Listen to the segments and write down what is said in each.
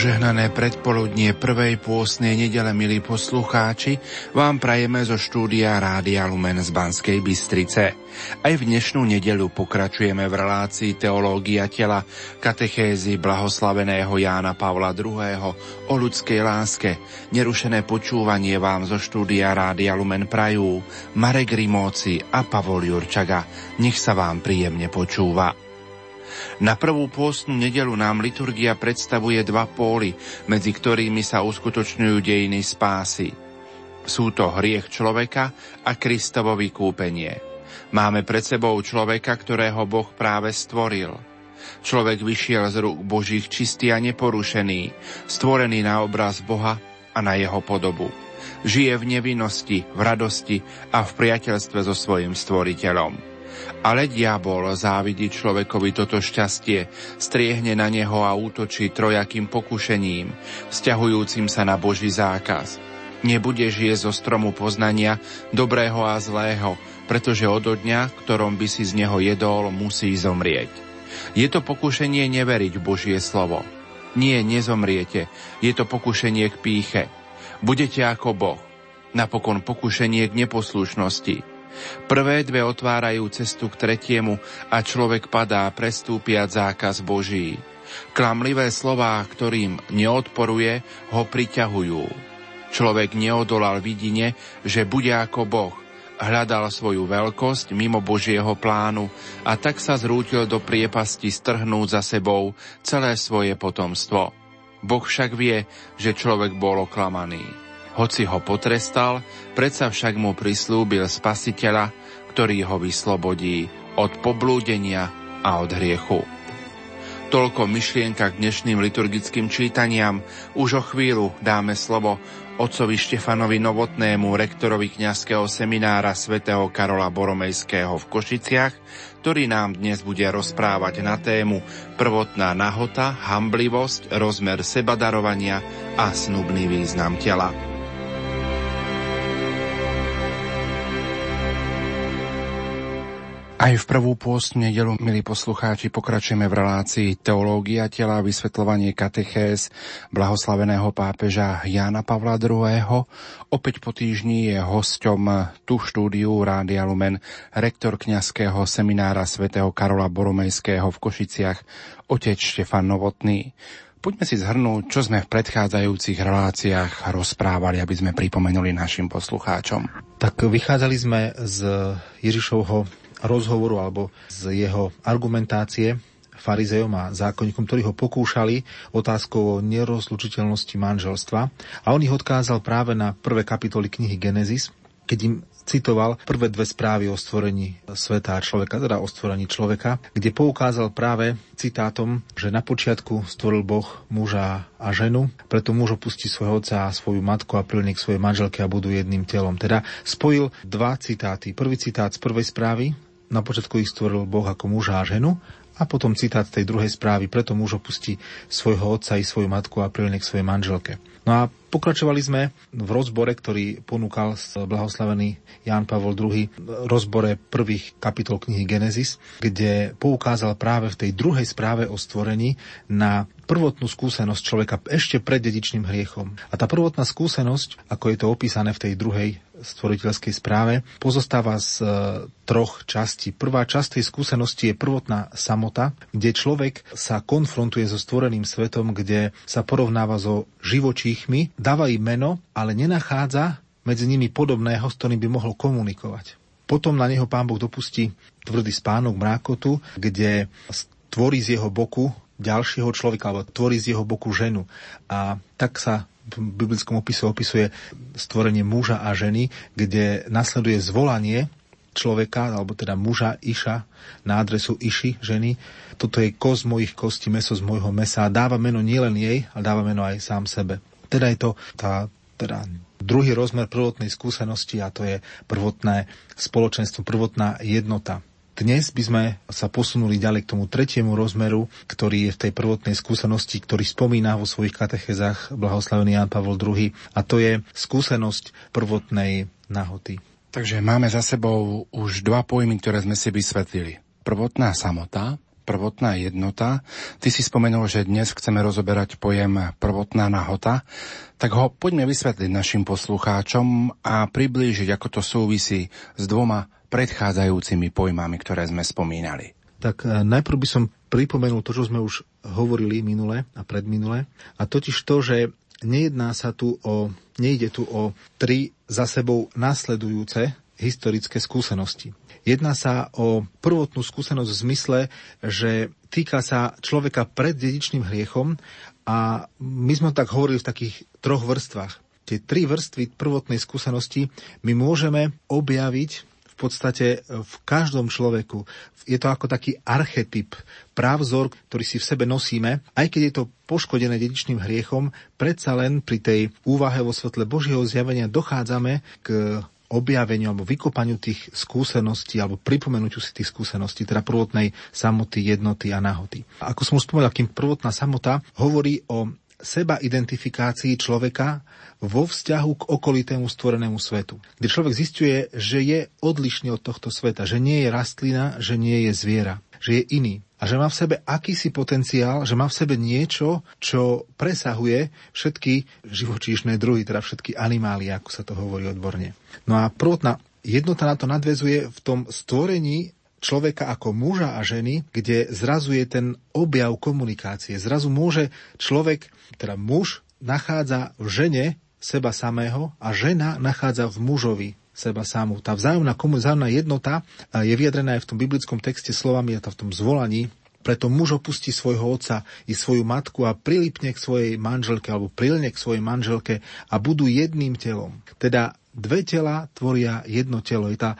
Požehnané predpoludnie prvej pôstnej nedele, milí poslucháči, vám prajeme zo štúdia Rádia Lumen z Banskej Bystrice. Aj v dnešnú nedelu pokračujeme v relácii Teológia tela katechézy blahoslaveného Jána Pavla II. o ľudskej láske. Nerušené počúvanie vám zo štúdia Rádia Lumen prajú Marek Rimóci a Pavol Jurčaga. Nech sa vám príjemne počúva. Na prvú pôstnu nedelu nám liturgia predstavuje dva póly, medzi ktorými sa uskutočňujú dejiny spásy. Sú to hriech človeka a Kristovo vykúpenie. Máme pred sebou človeka, ktorého Boh práve stvoril. Človek vyšiel z rúk Božích čistý a neporušený, stvorený na obraz Boha a na jeho podobu. Žije v nevinnosti, v radosti a v priateľstve so svojim stvoriteľom. Ale diabol závidí človekovi toto šťastie, striehne na neho a útočí trojakým pokušením, vzťahujúcim sa na Boží zákaz. Nebude žije zo stromu poznania dobrého a zlého, pretože od dňa, ktorom by si z neho jedol, musí zomrieť. Je to pokušenie neveriť Božie slovo. Nie, nezomriete. Je to pokušenie k píche. Budete ako Boh. Napokon pokušenie k neposlušnosti. Prvé dve otvárajú cestu k tretiemu a človek padá prestúpiať zákaz Boží. Klamlivé slová, ktorým neodporuje, ho priťahujú. Človek neodolal vidine, že bude ako Boh, hľadal svoju veľkosť mimo Božieho plánu a tak sa zrútil do priepasti strhnúť za sebou celé svoje potomstvo. Boh však vie, že človek bol oklamaný. Hoci ho potrestal, predsa však mu prislúbil spasiteľa, ktorý ho vyslobodí od poblúdenia a od hriechu. Toľko myšlienka k dnešným liturgickým čítaniam. Už o chvíľu dáme slovo otcovi Štefanovi Novotnému, rektorovi kňazského seminára svätého Karola Boromejského v Košiciach, ktorý nám dnes bude rozprávať na tému prvotná nahota, hamblivosť, rozmer sebadarovania a snubný význam tela. Aj v prvú pôst nedelu, milí poslucháči, pokračujeme v relácii Teológia tela, vysvetľovanie katechéz blahoslaveného pápeža Jána Pavla II. Opäť po týždni je hosťom tu štúdiu Rádia Lumen rektor kňazského seminára svätého Karola Boromejského v Košiciach, otec Štefan Novotný. Poďme si zhrnúť, čo sme v predchádzajúcich reláciách rozprávali, aby sme pripomenuli našim poslucháčom. Tak vychádzali sme z Ježišovho rozhovoru alebo z jeho argumentácie farizejom a zákonníkom, ktorí ho pokúšali otázkou o nerozlučiteľnosti manželstva. A on ich odkázal práve na prvé kapitoly knihy Genesis, keď im citoval prvé dve správy o stvorení sveta a človeka, teda o stvorení človeka, kde poukázal práve citátom, že na počiatku stvoril Boh muža a ženu, preto muž opustí svojho otca a svoju matku a prilne k svojej manželke a budú jedným telom. Teda spojil dva citáty. Prvý citát z prvej správy, na počiatku ich stvoril Boh ako muža a ženu a potom citát tej druhej správy, preto muž opustí svojho otca i svoju matku a prilne k svojej manželke. No a pokračovali sme v rozbore, ktorý ponúkal blahoslavený Ján Pavol II, rozbore prvých kapitol knihy Genesis, kde poukázal práve v tej druhej správe o stvorení na prvotnú skúsenosť človeka ešte pred dedičným hriechom. A tá prvotná skúsenosť, ako je to opísané v tej druhej stvoriteľskej správe, pozostáva z e, troch častí. Prvá časť tej skúsenosti je prvotná samota, kde človek sa konfrontuje so stvoreným svetom, kde sa porovnáva so živočíchmi, dáva im meno, ale nenachádza medzi nimi podobného, s ktorým by mohol komunikovať. Potom na neho pán Boh dopustí tvrdý spánok mrákotu, kde tvorí z jeho boku ďalšieho človeka, alebo tvorí z jeho boku ženu. A tak sa v biblickom opise opisuje stvorenie muža a ženy, kde nasleduje zvolanie človeka, alebo teda muža Iša na adresu Iši, ženy. Toto je kost mojich kostí, meso z môjho mesa. Dáva meno nielen jej, ale dáva meno aj sám sebe. Teda je to tá teda druhý rozmer prvotnej skúsenosti a to je prvotné spoločenstvo, prvotná jednota. Dnes by sme sa posunuli ďalej k tomu tretiemu rozmeru, ktorý je v tej prvotnej skúsenosti, ktorý spomína vo svojich katechezách blahoslavený Jan Pavol II, a to je skúsenosť prvotnej nahoty. Takže máme za sebou už dva pojmy, ktoré sme si vysvetlili. Prvotná samota, prvotná jednota. Ty si spomenul, že dnes chceme rozoberať pojem prvotná nahota, tak ho poďme vysvetliť našim poslucháčom a priblížiť, ako to súvisí s dvoma predchádzajúcimi pojmami, ktoré sme spomínali. Tak e, najprv by som pripomenul to, čo sme už hovorili minule a predminule, a totiž to, že nejedná sa tu o, nejde tu o tri za sebou následujúce historické skúsenosti. Jedná sa o prvotnú skúsenosť v zmysle, že týka sa človeka pred dedičným hriechom a my sme tak hovorili v takých troch vrstvách. Tie tri vrstvy prvotnej skúsenosti my môžeme objaviť podstate v každom človeku. Je to ako taký archetyp, právzor, ktorý si v sebe nosíme, aj keď je to poškodené dedičným hriechom, predsa len pri tej úvahe vo svetle Božieho zjavenia dochádzame k objaveniu alebo vykopaniu tých skúseností alebo pripomenutiu si tých skúseností, teda prvotnej samoty, jednoty a nahoty. Ako som už spomenul, kým prvotná samota hovorí o seba identifikácii človeka vo vzťahu k okolitému stvorenému svetu. Kde človek zistuje, že je odlišný od tohto sveta, že nie je rastlina, že nie je zviera, že je iný. A že má v sebe akýsi potenciál, že má v sebe niečo, čo presahuje všetky živočíšne druhy, teda všetky animálie, ako sa to hovorí odborne. No a prvotná jednota na to nadvezuje v tom stvorení človeka ako muža a ženy, kde zrazu je ten objav komunikácie. Zrazu môže človek, teda muž, nachádza v žene seba samého a žena nachádza v mužovi seba samú. Tá vzájomná, vzájomná jednota je vyjadrená aj v tom biblickom texte slovami a v tom zvolaní preto muž opustí svojho otca i svoju matku a prilipne k svojej manželke alebo prilne k svojej manželke a budú jedným telom. Teda dve tela tvoria jedno telo. Je tá,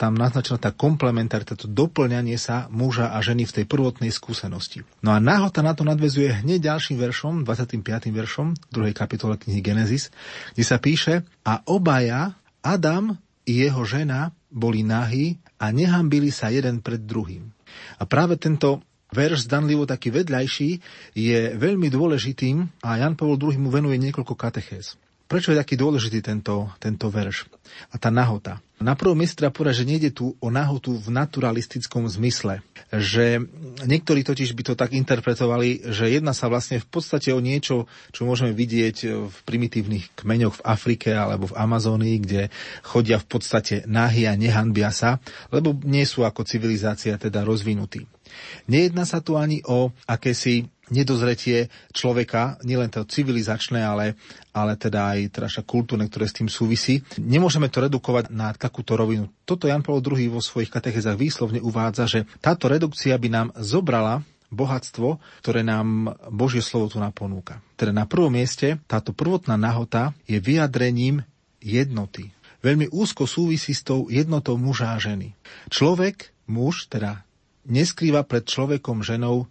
tam naznačená tá komplementarita, to doplňanie sa muža a ženy v tej prvotnej skúsenosti. No a náhota na to nadvezuje hneď ďalším veršom, 25. veršom 2. kapitole knihy Genesis, kde sa píše a obaja, Adam i jeho žena, boli nahí a nehambili sa jeden pred druhým. A práve tento verš zdanlivo taký vedľajší je veľmi dôležitým a Jan Pavel II mu venuje niekoľko katechéz. Prečo je taký dôležitý tento, tento verš a tá nahota? Na prvom mieste treba povedať, že nejde tu o nahotu v naturalistickom zmysle. Že niektorí totiž by to tak interpretovali, že jedná sa vlastne v podstate o niečo, čo môžeme vidieť v primitívnych kmeňoch v Afrike alebo v Amazónii, kde chodia v podstate nahy a nehanbia sa, lebo nie sú ako civilizácia teda rozvinutí. Nejedná sa tu ani o akési nedozretie človeka, nielen to civilizačné, ale, ale teda aj teda kultúrne, ktoré s tým súvisí. Nemôžeme to redukovať na takúto rovinu. Toto Jan Paul II vo svojich katechezách výslovne uvádza, že táto redukcia by nám zobrala bohatstvo, ktoré nám Božie slovo tu naponúka. Teda na prvom mieste táto prvotná nahota je vyjadrením jednoty. Veľmi úzko súvisí s tou jednotou muža a ženy. Človek, muž, teda neskrýva pred človekom ženou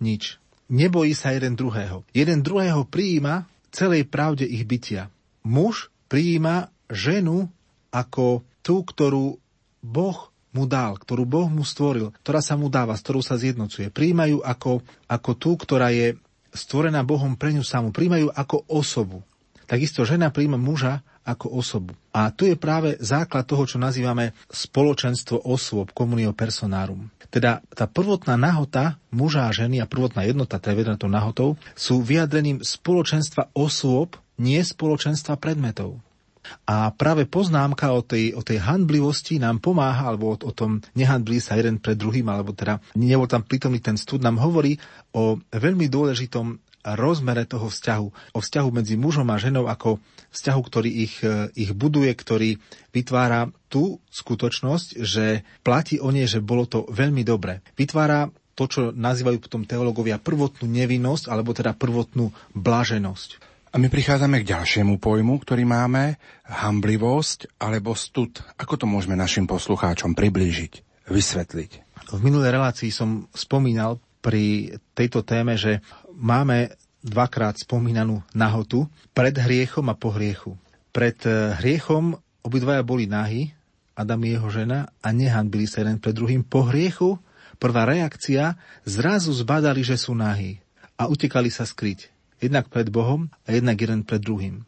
nič. Nebojí sa jeden druhého. Jeden druhého prijíma celej pravde ich bytia. Muž prijíma ženu ako tú, ktorú Boh mu dal, ktorú Boh mu stvoril, ktorá sa mu dáva, s ktorou sa zjednocuje. Príjmajú ako, ako tú, ktorá je stvorená Bohom pre ňu samú. Príjmajú ako osobu. Takisto žena príjma muža ako osobu. A tu je práve základ toho, čo nazývame spoločenstvo osôb, komunio personárum. Teda tá prvotná nahota muža a ženy a prvotná jednota, tá je to nahotou, sú vyjadrením spoločenstva osôb, nie spoločenstva predmetov. A práve poznámka o tej, o tej handblivosti nám pomáha, alebo o, o tom nehandblí sa jeden pred druhým, alebo teda nebol tam prítomný ten stud, nám hovorí o veľmi dôležitom rozmere toho vzťahu. O vzťahu medzi mužom a ženou ako vzťahu, ktorý ich, e, ich buduje, ktorý vytvára tú skutočnosť, že platí o nej, že bolo to veľmi dobre. Vytvára to, čo nazývajú potom teológovia prvotnú nevinnosť, alebo teda prvotnú blaženosť. A my prichádzame k ďalšiemu pojmu, ktorý máme, hamblivosť alebo stud. Ako to môžeme našim poslucháčom priblížiť, vysvetliť? V minulej relácii som spomínal pri tejto téme, že máme dvakrát spomínanú nahotu pred hriechom a po hriechu. Pred eh, hriechom obidvaja boli nahy, Adam i jeho žena, a nehanbili sa jeden pred druhým. Po hriechu prvá reakcia zrazu zbadali, že sú nahy a utekali sa skryť. Jednak pred Bohom a jednak jeden pred druhým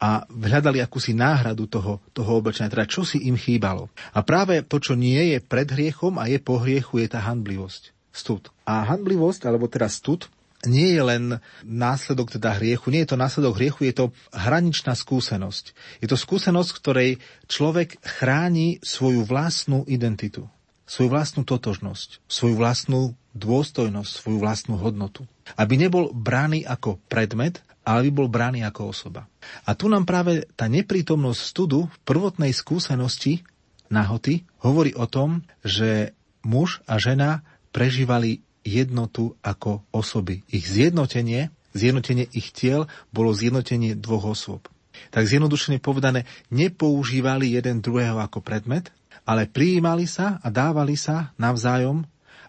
a hľadali akúsi náhradu toho, toho oblečenia, teda čo si im chýbalo. A práve to, čo nie je pred hriechom a je po hriechu, je tá handblivosť. stud. A hanblivosť, alebo teda stud, nie je len následok teda hriechu, nie je to následok hriechu, je to hraničná skúsenosť. Je to skúsenosť, ktorej človek chráni svoju vlastnú identitu, svoju vlastnú totožnosť, svoju vlastnú dôstojnosť, svoju vlastnú hodnotu. Aby nebol brány ako predmet, ale by bol brány ako osoba. A tu nám práve tá neprítomnosť studu v prvotnej skúsenosti nahoty hovorí o tom, že muž a žena prežívali jednotu ako osoby. Ich zjednotenie, zjednotenie ich tiel bolo zjednotenie dvoch osôb. Tak zjednodušene povedané, nepoužívali jeden druhého ako predmet, ale prijímali sa a dávali sa navzájom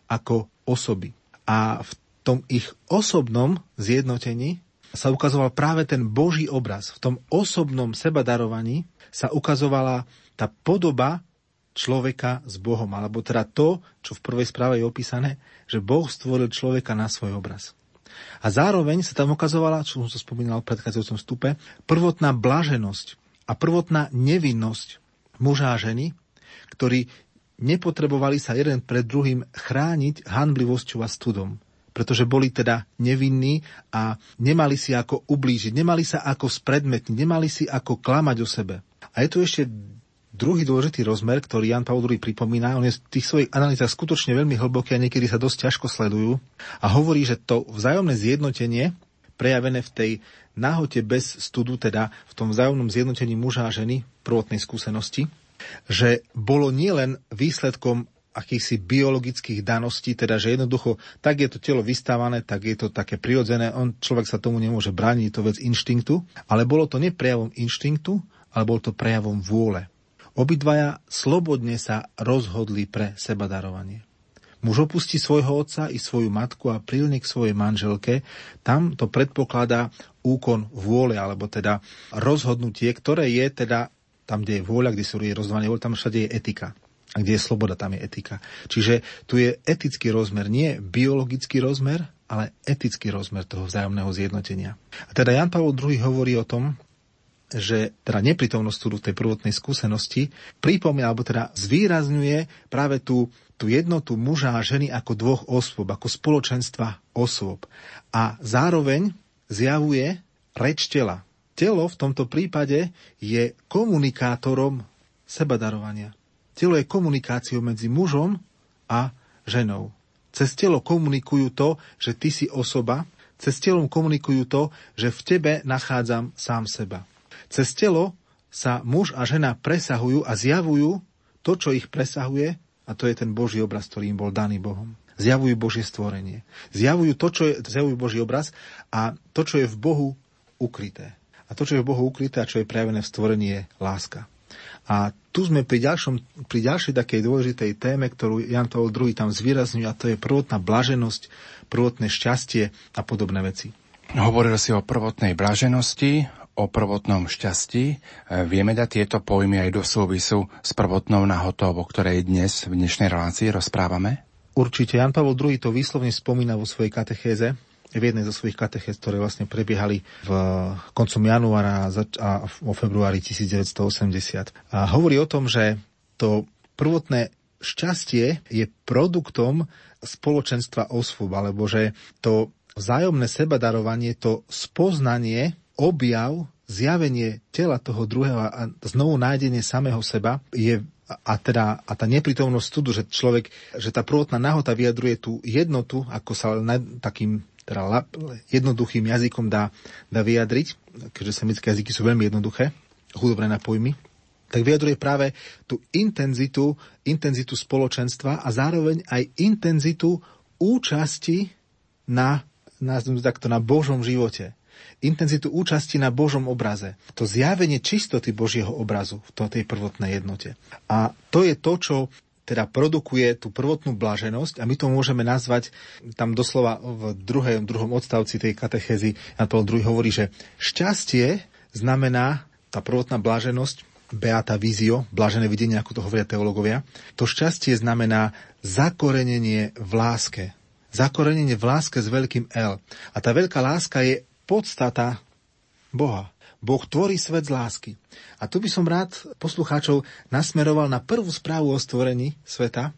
ako osoby. A v tom ich osobnom zjednotení sa ukazoval práve ten Boží obraz. V tom osobnom sebadarovaní sa ukazovala tá podoba človeka s Bohom, alebo teda to, čo v prvej správe je opísané, že Boh stvoril človeka na svoj obraz. A zároveň sa tam ukazovala, čo som to spomínal v predchádzajúcom stupe, prvotná blaženosť a prvotná nevinnosť muža a ženy, ktorí nepotrebovali sa jeden pred druhým chrániť hanblivosťou a studom pretože boli teda nevinní a nemali si ako ublížiť, nemali sa ako spredmetniť, nemali si ako klamať o sebe. A je tu ešte druhý dôležitý rozmer, ktorý Jan Paul II pripomína. On je v tých svojich analýzach skutočne veľmi hlboký a niekedy sa dosť ťažko sledujú. A hovorí, že to vzájomné zjednotenie, prejavené v tej nahote bez studu, teda v tom vzájomnom zjednotení muža a ženy prvotnej skúsenosti, že bolo nielen výsledkom akýchsi biologických daností, teda že jednoducho tak je to telo vystávané, tak je to také prirodzené, on, človek sa tomu nemôže brániť, to vec inštinktu, ale bolo to neprejavom inštinktu, ale bolo to prejavom vôle. Obidvaja slobodne sa rozhodli pre seba darovanie. Muž opustí svojho otca i svoju matku a prilne k svojej manželke. Tam to predpokladá úkon vôle, alebo teda rozhodnutie, ktoré je teda tam, kde je vôľa, kde sú rozdvanie vôľ, tam všade je etika. A kde je sloboda, tam je etika. Čiže tu je etický rozmer, nie biologický rozmer, ale etický rozmer toho vzájomného zjednotenia. A teda Jan Pavel II hovorí o tom, že teda neprítomnosť tu tej prvotnej skúsenosti pripomína, alebo teda zvýrazňuje práve tú, tú jednotu muža a ženy ako dvoch osôb, ako spoločenstva osôb. A zároveň zjavuje reč tela. Telo v tomto prípade je komunikátorom sebadarovania. Telo je komunikáciou medzi mužom a ženou. Cez telo komunikujú to, že ty si osoba, cez telom komunikujú to, že v tebe nachádzam sám seba. Cez telo sa muž a žena presahujú a zjavujú to, čo ich presahuje, a to je ten Boží obraz, ktorý im bol daný Bohom. Zjavujú Božie stvorenie. Zjavujú to, čo je, zjavujú Boží obraz a to, čo je v Bohu ukryté. A to, čo je v Bohu ukryté a čo je prejavené v stvorení, je láska. A tu sme pri, ďalšom, pri ďalšej takej dôležitej téme, ktorú Jan Paul II tam zvýrazňuje, a to je prvotná blaženosť, prvotné šťastie a podobné veci. Hovoril si o prvotnej blaženosti, o prvotnom šťastí. E, vieme dať tieto pojmy aj do súvisu s prvotnou nahotou, o ktorej dnes v dnešnej relácii rozprávame? Určite. Jan Pavel II to výslovne spomína vo svojej katechéze v jednej zo svojich katechéz, ktoré vlastne prebiehali v koncom januára a vo februári 1980. A hovorí o tom, že to prvotné šťastie je produktom spoločenstva osôb, alebo že to vzájomné sebadarovanie, to spoznanie, objav, zjavenie tela toho druhého a znovu nájdenie samého seba je a, teda, a tá neprítomnosť studu, že človek, že tá prvotná nahota vyjadruje tú jednotu, ako sa takým teda jednoduchým jazykom dá, dá vyjadriť, keďže semické jazyky sú veľmi jednoduché, hudobné na pojmy, tak vyjadruje práve tú intenzitu, intenzitu spoločenstva a zároveň aj intenzitu účasti na, na, takto, na Božom živote. Intenzitu účasti na Božom obraze. To zjavenie čistoty Božieho obrazu v tej prvotnej jednote. A to je to, čo teda produkuje tú prvotnú blaženosť a my to môžeme nazvať, tam doslova v druhej, druhom odstavci tej katechézy Jan Paul II hovorí, že šťastie znamená tá prvotná blaženosť, beata vizio, blažené videnie, ako to hovoria teológovia. To šťastie znamená zakorenenie v láske. Zakorenenie v láske s veľkým L. A tá veľká láska je podstata Boha. Boh tvorí svet z lásky. A tu by som rád poslucháčov nasmeroval na prvú správu o stvorení sveta,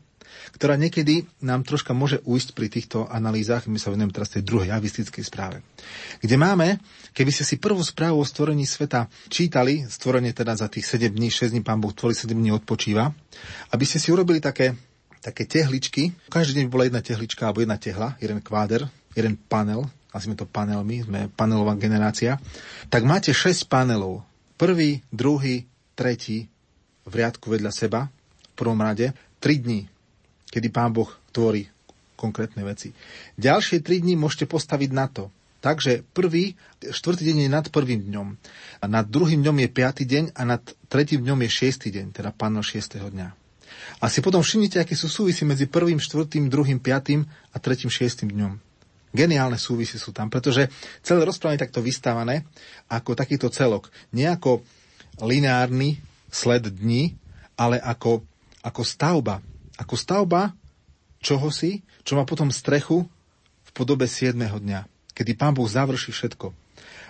ktorá niekedy nám troška môže ujsť pri týchto analýzach, my sa venujeme teraz tej druhej avistickej správe, kde máme, keby ste si prvú správu o stvorení sveta čítali, stvorenie teda za tých 7 dní, 6 dní pán Boh tvorí, 7 dní odpočíva, aby ste si urobili také, také tehličky, každý deň bola jedna tehlička alebo jedna tehla, jeden kváder, jeden panel, nazvime to panelmi, sme panelová generácia, tak máte 6 panelov. Prvý, druhý, tretí, v riadku vedľa seba, v prvom rade, 3 dní, kedy Pán Boh tvorí konkrétne veci. Ďalšie 3 dní môžete postaviť na to. Takže prvý, štvrtý deň je nad prvým dňom. A nad druhým dňom je piatý deň a nad tretím dňom je šiestý deň, teda pánov šiestého dňa. A si potom všimnite, aké sú súvisy medzi prvým, štvrtým, druhým, piatým a tretím, šiestým dňom. Geniálne súvisy sú tam, pretože celé rozprávanie je takto vystávané ako takýto celok. Nie ako lineárny sled dní, ale ako, ako stavba. Ako stavba čohosi, čo má potom strechu v podobe 7. dňa, kedy Pán Boh završí všetko.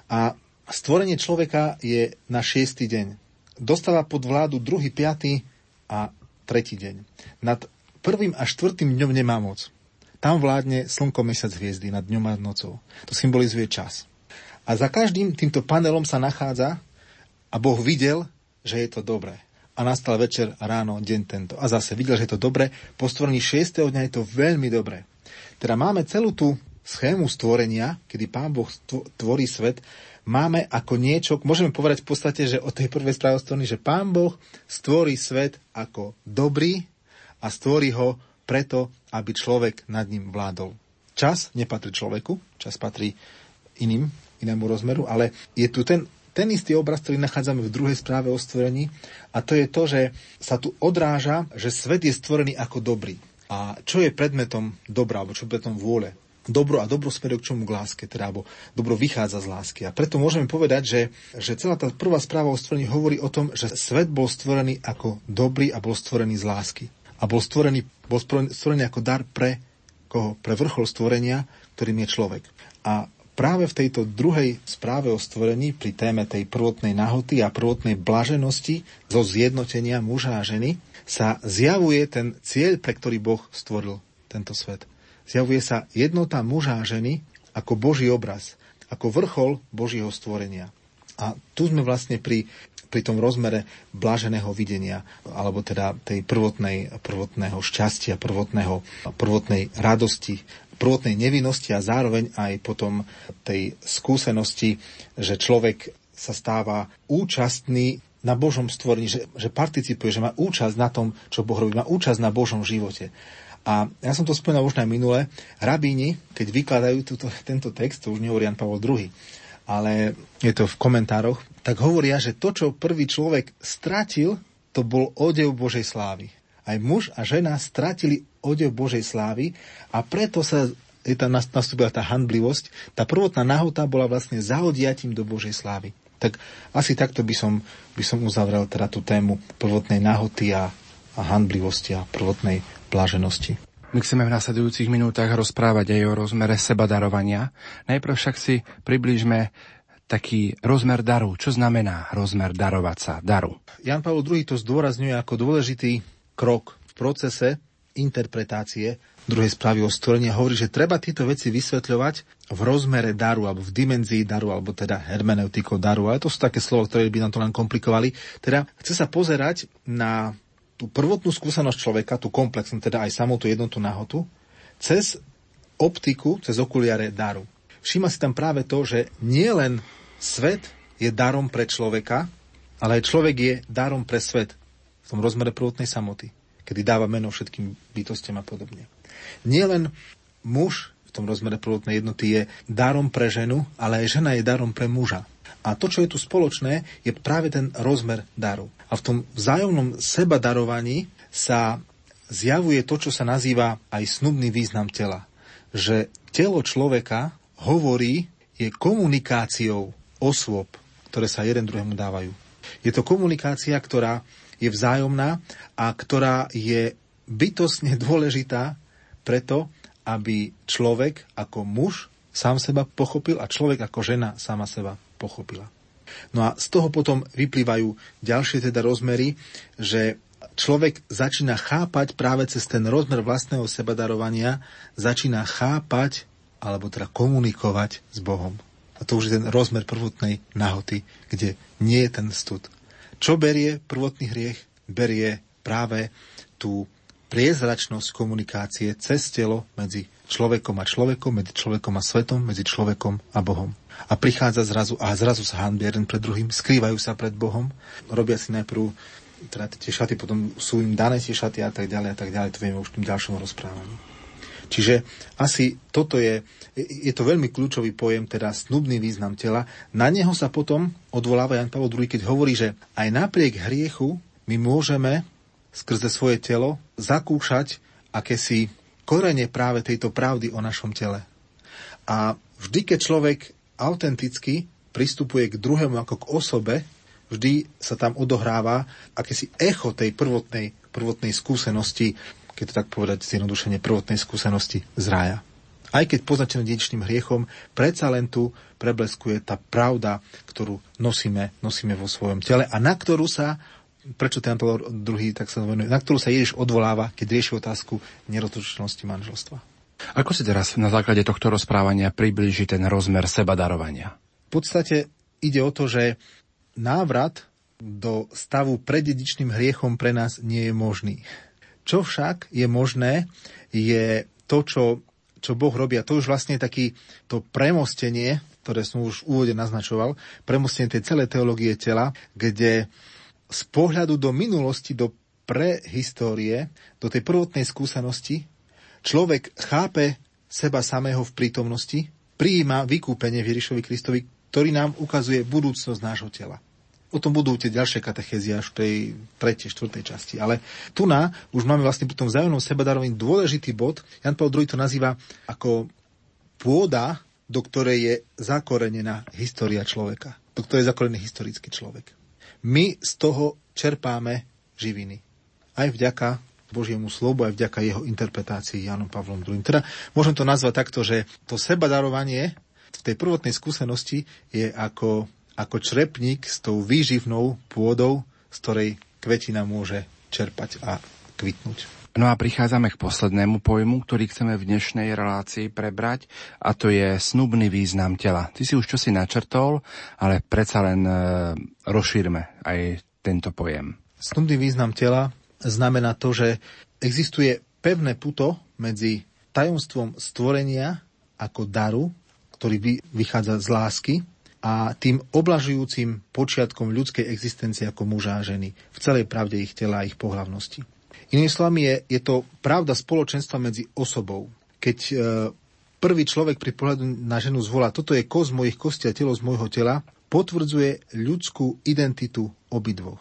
A stvorenie človeka je na 6. deň. Dostáva pod vládu druhý, piatý a tretí deň. Nad prvým a štvrtým dňom nemá moc. Tam vládne slnko, mesiac, hviezdy nad dňom a nocou. To symbolizuje čas. A za každým týmto panelom sa nachádza a Boh videl, že je to dobré. A nastal večer, ráno, deň tento. A zase videl, že je to dobré. Po stvorení 6. dňa je to veľmi dobré. Teda máme celú tú schému stvorenia, kedy Pán Boh tvorí svet, máme ako niečo, môžeme povedať v podstate, že o tej prvej správe že Pán Boh stvorí svet ako dobrý a stvorí ho preto, aby človek nad ním vládol. Čas nepatrí človeku, čas patrí iným, inému rozmeru, ale je tu ten ten istý obraz, ktorý nachádzame v druhej správe o stvorení a to je to, že sa tu odráža, že svet je stvorený ako dobrý. A čo je predmetom dobra, alebo čo je predmetom vôle? Dobro a dobro smeruje k čomu k láske, teda, alebo dobro vychádza z lásky. A preto môžeme povedať, že, že celá tá prvá správa o stvorení hovorí o tom, že svet bol stvorený ako dobrý a bol stvorený z lásky. A bol stvorený, bol stvorený ako dar pre koho? Pre vrchol stvorenia, ktorým je človek. A práve v tejto druhej správe o stvorení pri téme tej prvotnej nahoty a prvotnej blaženosti zo zjednotenia muža a ženy sa zjavuje ten cieľ, pre ktorý Boh stvoril tento svet. Zjavuje sa jednota muža a ženy ako Boží obraz, ako vrchol Božieho stvorenia. A tu sme vlastne pri, pri tom rozmere blaženého videnia, alebo teda tej prvotnej, prvotného šťastia, prvotného, prvotnej radosti, prvotnej nevinnosti a zároveň aj potom tej skúsenosti, že človek sa stáva účastný na Božom stvorení, že, že participuje, že má účasť na tom, čo Boh robí, má účasť na Božom živote. A ja som to spomínal už na minule, rabíni, keď vykladajú túto, tento text, to už nehovorí Jan Pavel II, ale je to v komentároch, tak hovoria, že to, čo prvý človek stratil, to bol odev Božej slávy aj muž a žena stratili odev Božej slávy a preto sa je tam nastúpila tá handlivosť. Tá prvotná nahota bola vlastne zahodiatím do Božej slávy. Tak asi takto by som, by som uzavrel teda tú tému prvotnej nahoty a, a handlivosti a prvotnej bláženosti. My chceme v nasledujúcich minútach rozprávať aj o rozmere sebadarovania. Najprv však si približme taký rozmer daru. Čo znamená rozmer darovať sa, daru? Jan Pavel II to zdôrazňuje ako dôležitý krok v procese interpretácie druhej správy o stvorení hovorí, že treba tieto veci vysvetľovať v rozmere daru alebo v dimenzii daru alebo teda hermeneutikou daru. Ale to sú také slova, ktoré by nám to len komplikovali. Teda chce sa pozerať na tú prvotnú skúsenosť človeka, tú komplexnú, teda aj samú tú jednotú nahotu, cez optiku, cez okuliare daru. Všíma si tam práve to, že nie len svet je darom pre človeka, ale aj človek je darom pre svet v tom rozmere prvotnej samoty, kedy dáva meno všetkým bytostiam a podobne. Nielen muž v tom rozmere prvotnej jednoty je darom pre ženu, ale aj žena je darom pre muža. A to, čo je tu spoločné, je práve ten rozmer daru. A v tom vzájomnom seba darovaní sa zjavuje to, čo sa nazýva aj snubný význam tela. Že telo človeka hovorí, je komunikáciou osôb, ktoré sa jeden druhému dávajú. Je to komunikácia, ktorá je vzájomná a ktorá je bytostne dôležitá preto, aby človek ako muž sám seba pochopil a človek ako žena sama seba pochopila. No a z toho potom vyplývajú ďalšie teda rozmery, že človek začína chápať práve cez ten rozmer vlastného sebadarovania, začína chápať alebo teda komunikovať s Bohom. A to už je ten rozmer prvotnej nahoty, kde nie je ten stud. Čo berie prvotný hriech? Berie práve tú priezračnosť komunikácie cez telo medzi človekom a človekom, medzi človekom a svetom, medzi človekom a Bohom. A prichádza zrazu a zrazu sa hanbia jeden pred druhým, skrývajú sa pred Bohom, robia si najprv teda tie šaty, potom sú im dané tie šaty a tak ďalej a tak ďalej, to vieme už v tom ďalšom rozprávaní. Čiže asi toto je, je to veľmi kľúčový pojem, teda snubný význam tela. Na neho sa potom odvoláva Jan Pavel II, keď hovorí, že aj napriek hriechu my môžeme skrze svoje telo zakúšať akési korene práve tejto pravdy o našom tele. A vždy, keď človek autenticky pristupuje k druhému ako k osobe, vždy sa tam odohráva akési echo tej prvotnej, prvotnej skúsenosti keď to tak povedať, zjednodušenie prvotnej skúsenosti z rája. Aj keď poznačený dedičným hriechom, predsa len tu prebleskuje tá pravda, ktorú nosíme, nosíme vo svojom tele a na ktorú sa prečo ten druhý tak sa venuje, na ktorú sa Ježiš odvoláva, keď rieši otázku nerozlučnosti manželstva. Ako si teraz na základe tohto rozprávania priblíži ten rozmer seba darovania? V podstate ide o to, že návrat do stavu pred dedičným hriechom pre nás nie je možný. Čo však je možné, je to, čo, čo Boh robí. A to už vlastne taký to premostenie, ktoré som už v úvode naznačoval, premostenie tej celej teológie tela, kde z pohľadu do minulosti, do prehistórie, do tej prvotnej skúsenosti, človek chápe seba samého v prítomnosti, prijíma vykúpenie Ježišovi Kristovi, ktorý nám ukazuje budúcnosť nášho tela. O tom budú tie ďalšie katechézy až v tej tretej, štvrtej časti. Ale tu na už máme vlastne pri tom vzájomnom sebadarovaní dôležitý bod. Jan Paul II to nazýva ako pôda, do ktorej je zakorenená história človeka. Do ktorej je zakorenený historický človek. My z toho čerpáme živiny. Aj vďaka Božiemu slovu, aj vďaka jeho interpretácii Janom Pavlom II. Teda môžem to nazvať takto, že to sebadarovanie v tej prvotnej skúsenosti je ako ako črepník s tou výživnou pôdou, z ktorej kvetina môže čerpať a kvitnúť. No a prichádzame k poslednému pojmu, ktorý chceme v dnešnej relácii prebrať a to je snubný význam tela. Ty si už čosi načrtol, ale predsa len e, rozšírme aj tento pojem. Snubný význam tela znamená to, že existuje pevné puto medzi tajomstvom stvorenia ako daru, ktorý vychádza z lásky, a tým oblažujúcim počiatkom ľudskej existencie ako muža a ženy v celej pravde ich tela a ich pohlavnosti. Inými slovami je, je to pravda spoločenstva medzi osobou. Keď e, prvý človek pri pohľadu na ženu zvolá, toto je kost mojich kosti a telo z môjho tela, potvrdzuje ľudskú identitu obidvoch.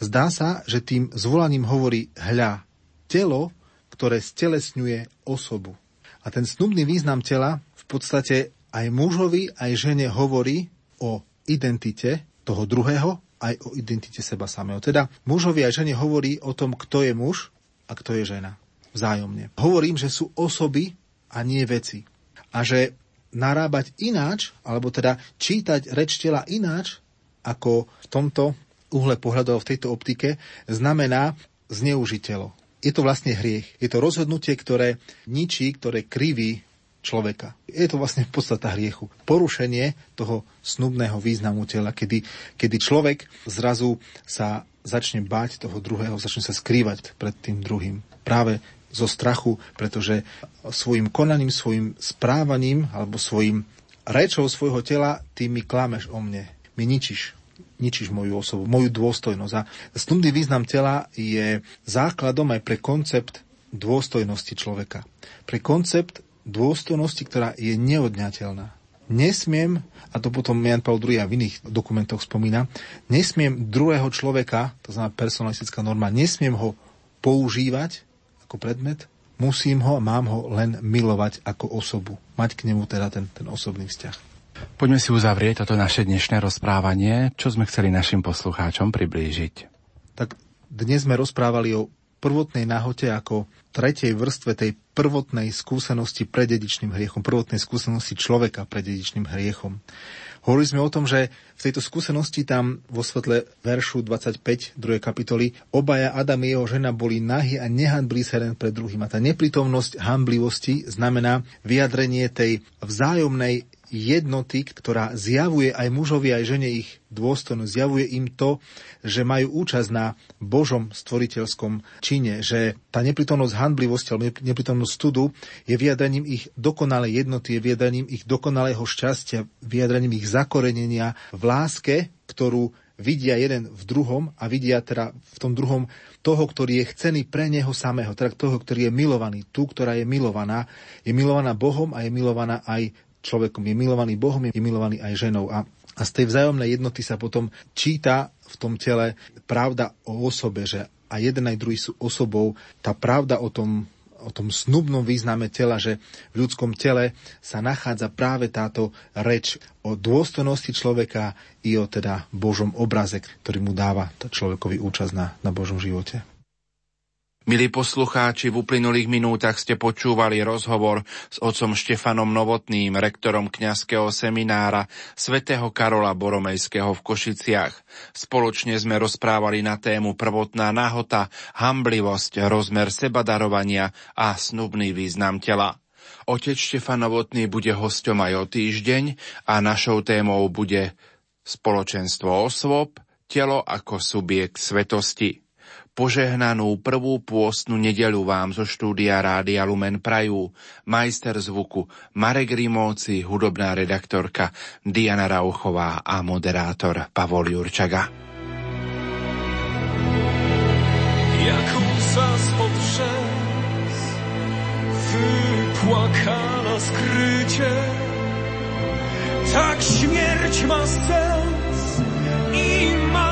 Zdá sa, že tým zvolaním hovorí hľa, telo, ktoré stelesňuje osobu. A ten snubný význam tela v podstate aj mužovi, aj žene hovorí o identite toho druhého, aj o identite seba samého. Teda mužovi aj žene hovorí o tom, kto je muž a kto je žena. Vzájomne. Hovorím, že sú osoby a nie veci. A že narábať ináč, alebo teda čítať reč tela ináč, ako v tomto uhle pohľadov v tejto optike, znamená zneužitelo. Je to vlastne hriech. Je to rozhodnutie, ktoré ničí, ktoré kriví človeka. Je to vlastne podstata hriechu. Porušenie toho snubného významu tela, kedy, kedy človek zrazu sa začne báť toho druhého, začne sa skrývať pred tým druhým. Práve zo strachu, pretože svojim konaním, svojim správaním alebo svojim rečou svojho tela ty mi klameš o mne. Mi ničíš ničíš moju osobu, moju dôstojnosť. A snubný význam tela je základom aj pre koncept dôstojnosti človeka. Pre koncept dôstojnosti, ktorá je neodňateľná. Nesmiem, a to potom Jan Paul II v iných dokumentoch spomína, nesmiem druhého človeka, to znamená personalistická norma, nesmiem ho používať ako predmet, musím ho a mám ho len milovať ako osobu. Mať k nemu teda ten, ten osobný vzťah. Poďme si uzavrieť toto naše dnešné rozprávanie. Čo sme chceli našim poslucháčom priblížiť? Tak dnes sme rozprávali o prvotnej nahote ako tretej vrstve tej prvotnej skúsenosti pred dedičným hriechom, prvotnej skúsenosti človeka pred dedičným hriechom. Hovorili sme o tom, že v tejto skúsenosti tam vo svetle veršu 25 2. kapitoly obaja Adam a jeho žena boli nahy a nehanbili sa jeden pred druhým. A tá neprítomnosť hamblivosti znamená vyjadrenie tej vzájomnej jednoty, ktorá zjavuje aj mužovi, aj žene ich dôstojnosť, zjavuje im to, že majú účasť na Božom stvoriteľskom čine, že tá neprítomnosť handlivosti alebo neprítomnosť studu je vyjadrením ich dokonalej jednoty, je vyjadrením ich dokonalého šťastia, vyjadrením ich zakorenenia v láske, ktorú vidia jeden v druhom a vidia teda v tom druhom toho, ktorý je chcený pre neho samého, teda toho, ktorý je milovaný, tú, ktorá je milovaná, je milovaná Bohom a je milovaná aj človekom. Je milovaný Bohom, je milovaný aj ženou. A, a z tej vzájomnej jednoty sa potom číta v tom tele pravda o osobe, že a jeden aj druhý sú osobou. Tá pravda o tom, o tom snubnom význame tela, že v ľudskom tele sa nachádza práve táto reč o dôstojnosti človeka i o teda Božom obraze, ktorý mu dáva človekovi účasť na, na Božom živote. Milí poslucháči, v uplynulých minútach ste počúvali rozhovor s otcom Štefanom Novotným, rektorom kňazského seminára svätého Karola Boromejského v Košiciach. Spoločne sme rozprávali na tému prvotná náhota, hamblivosť, rozmer sebadarovania a snubný význam tela. Otec Štefan Novotný bude hostom aj o týždeň a našou témou bude spoločenstvo osôb, telo ako subjekt svetosti. Požehnanú prvú pôstnu nedeľu vám zo štúdia Rádia Lumen Prajú, majster zvuku Marek Rimovci, hudobná redaktorka Diana Rauchová a moderátor Pavol Jurčaga. Jaką spod brzez wypłakana skrycie Tak śmierć ma sens i ma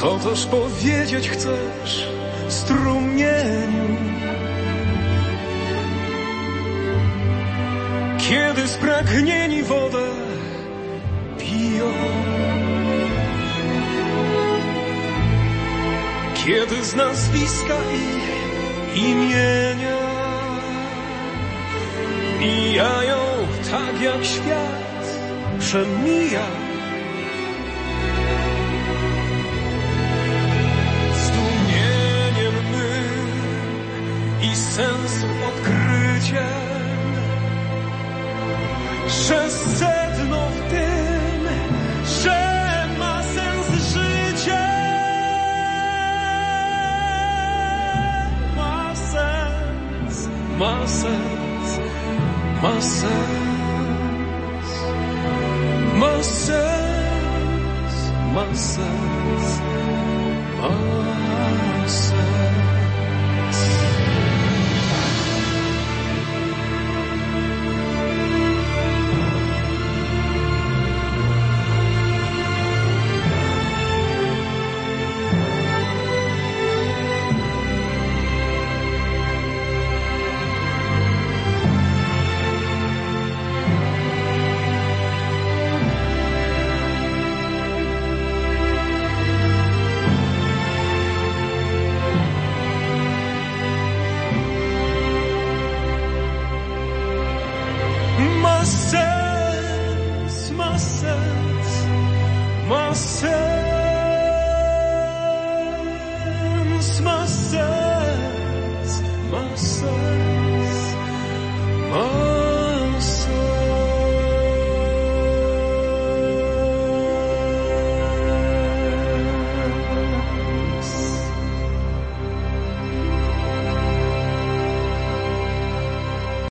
Co też powiedzieć chcesz, strumieniu? Kiedy spragnieni wodę kiedy z nazwiska ich imienia mijają tak jak świat przemija. Zdumieniem my i sensu odkryciem, że sedno w tym my sense, my sense, my